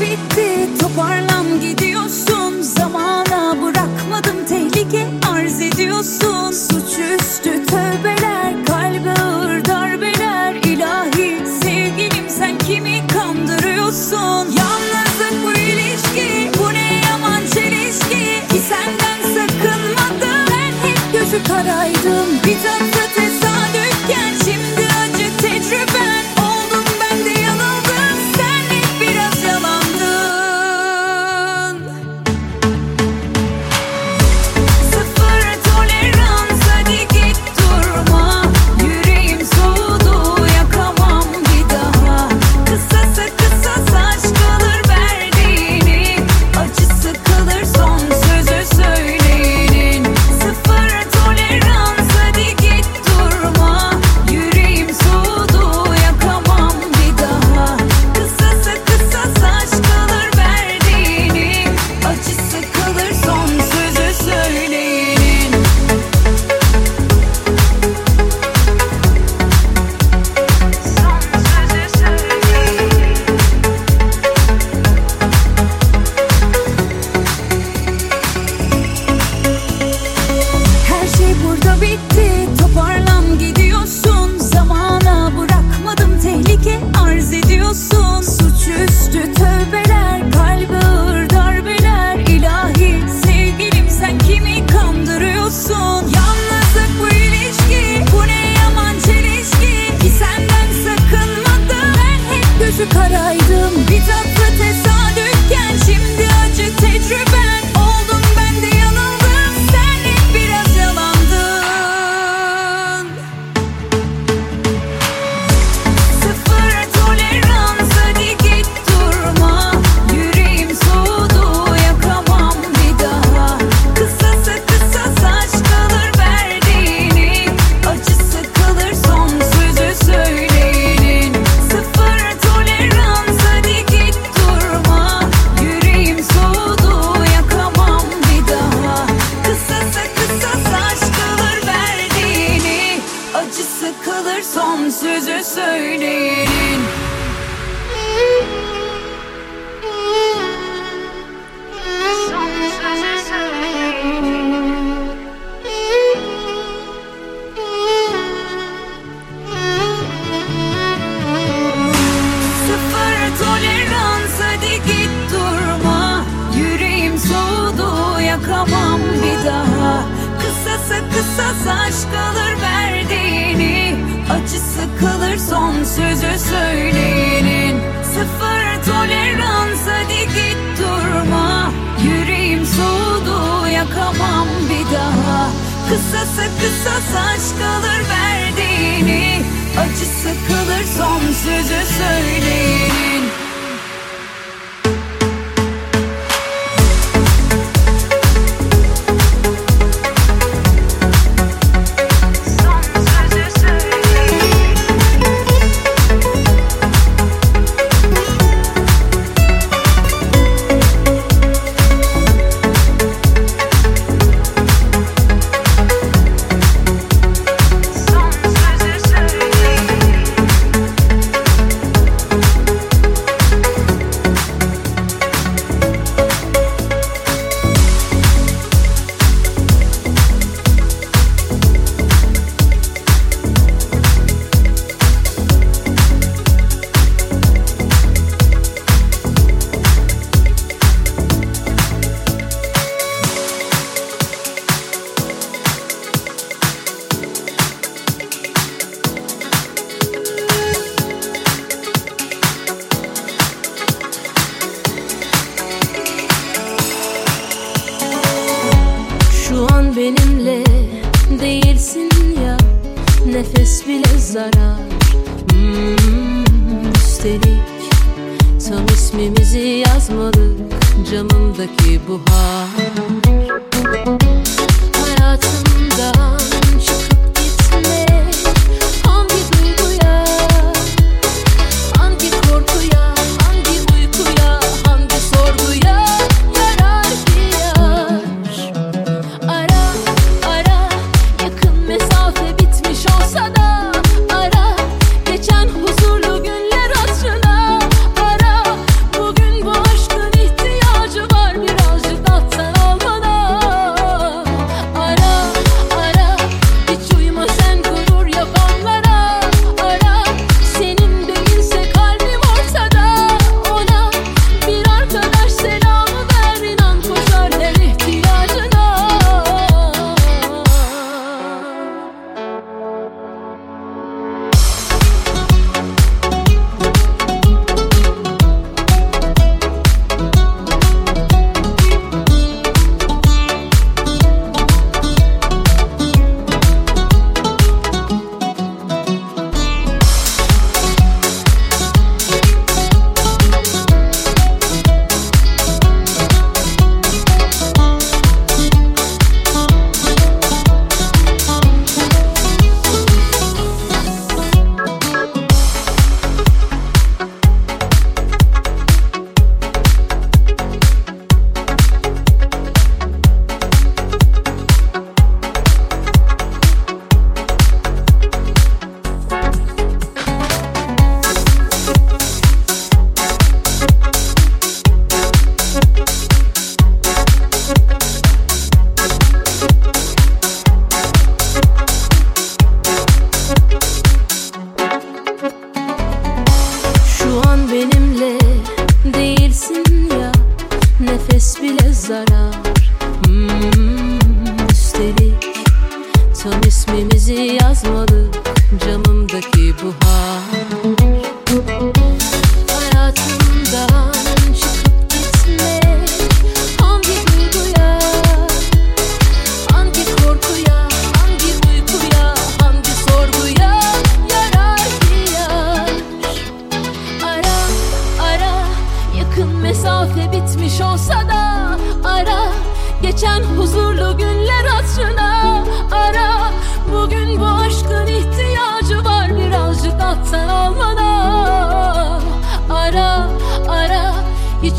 bitti toparlan gidiyor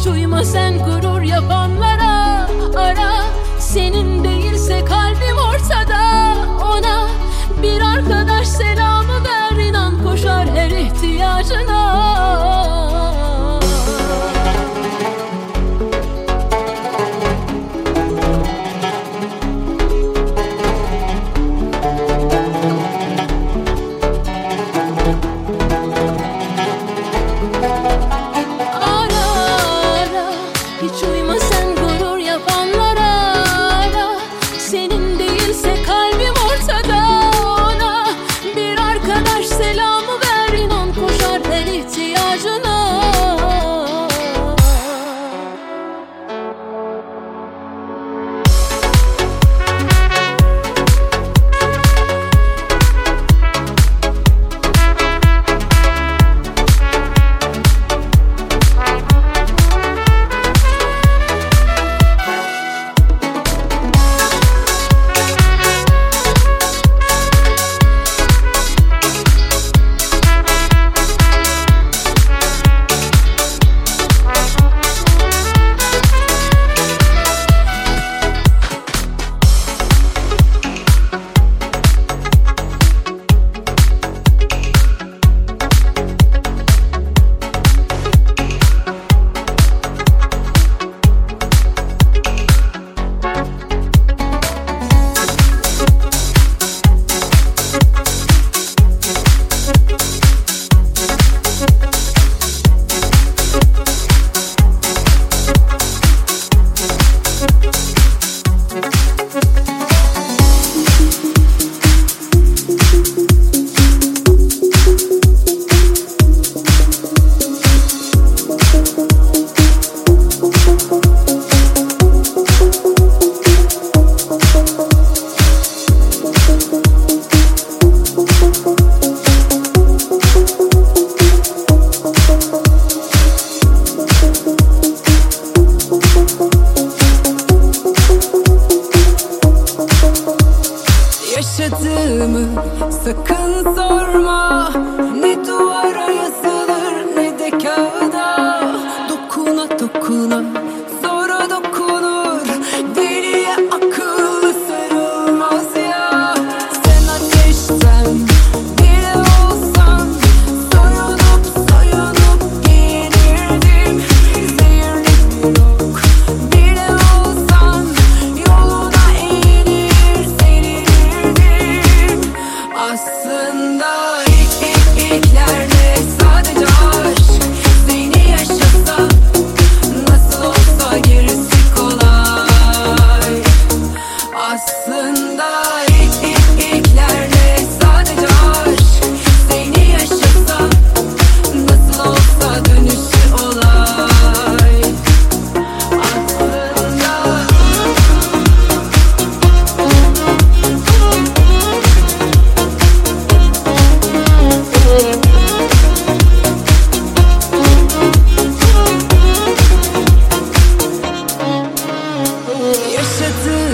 Hiç uyma sen gurur yapanlara. Ara senin değilse kalbim ortada. Ona bir arkadaş selamı ver inan koşar her ihtiyacına.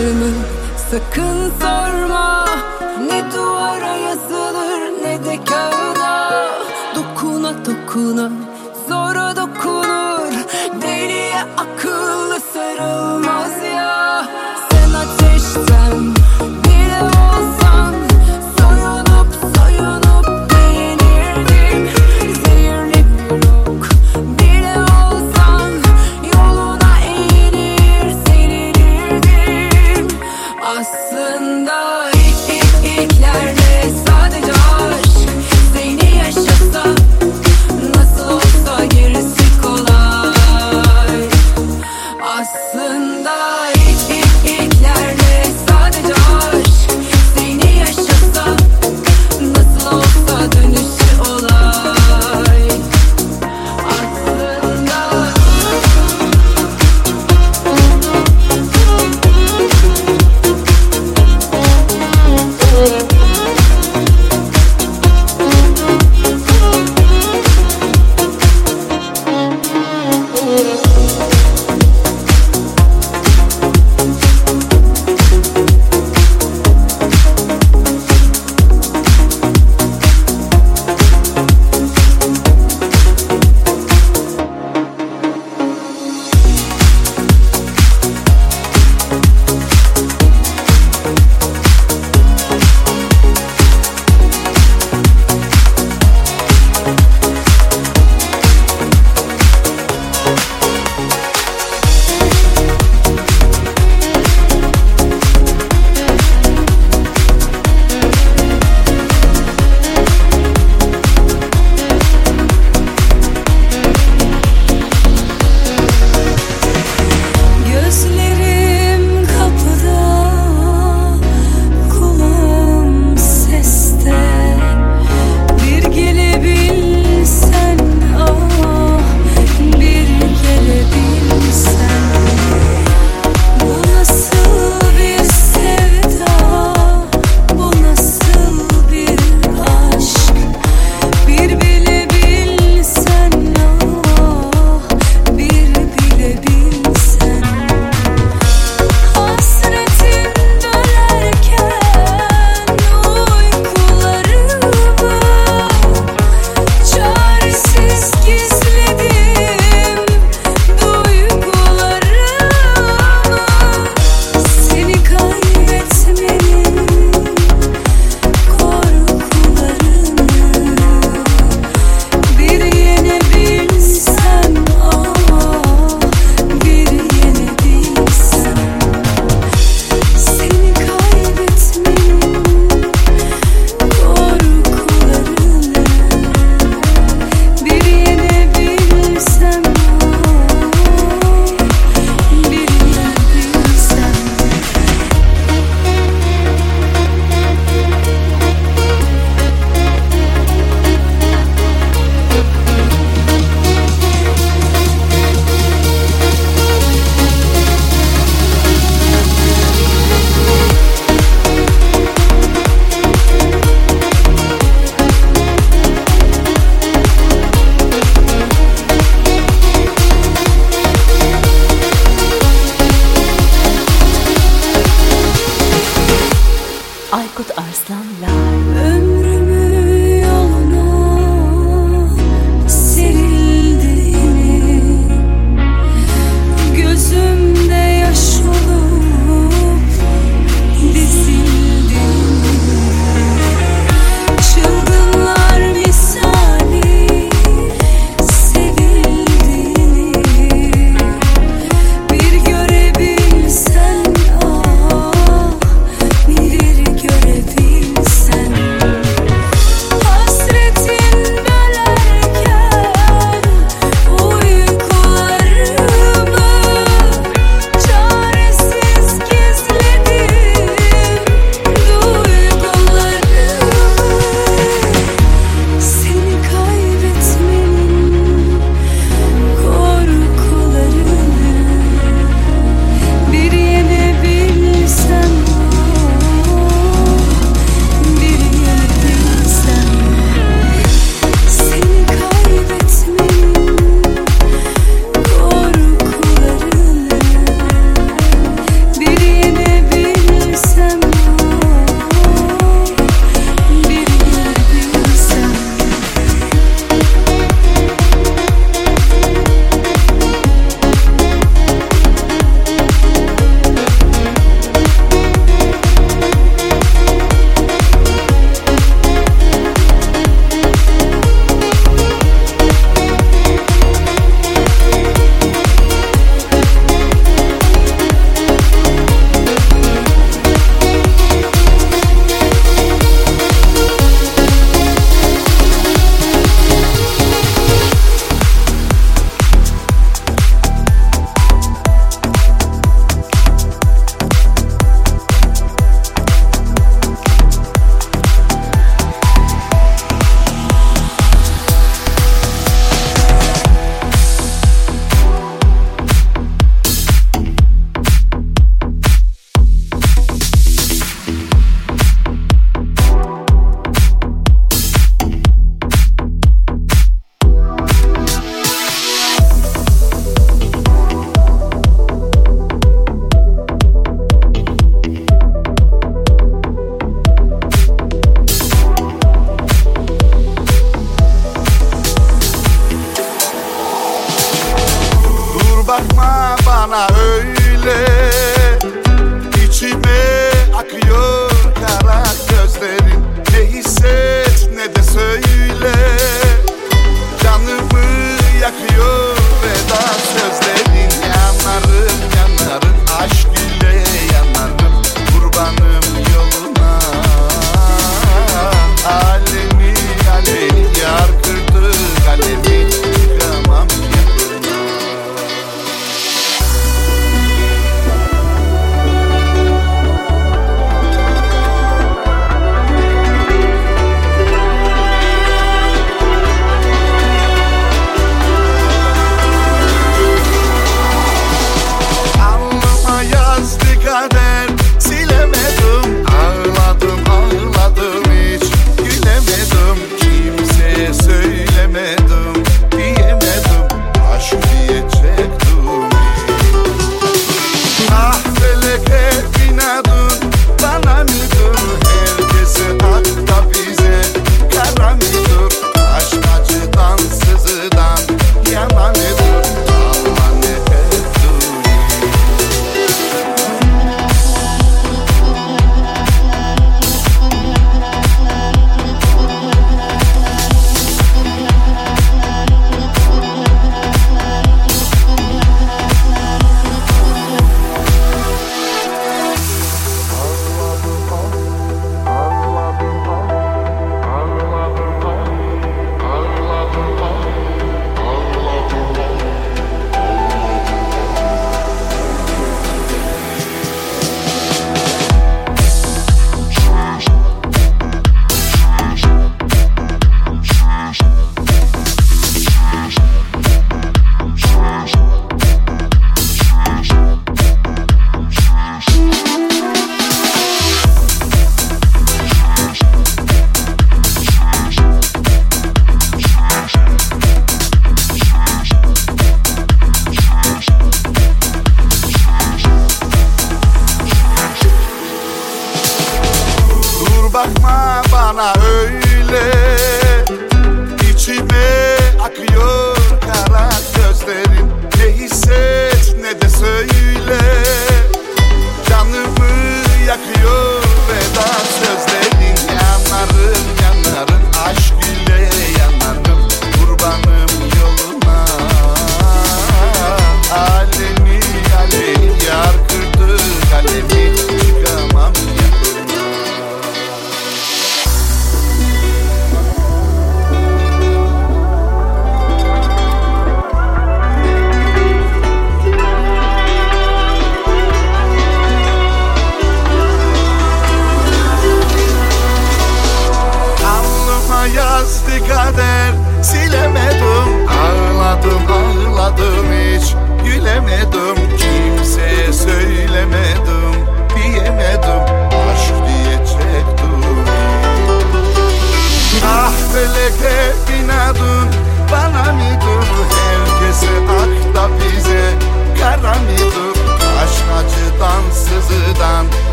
mı? Sakın sorma. Ne duvara yazılır ne de kağıda. Dokuna dokuna zora dokunur. Deliye akıllı sarılma.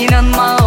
inanmam.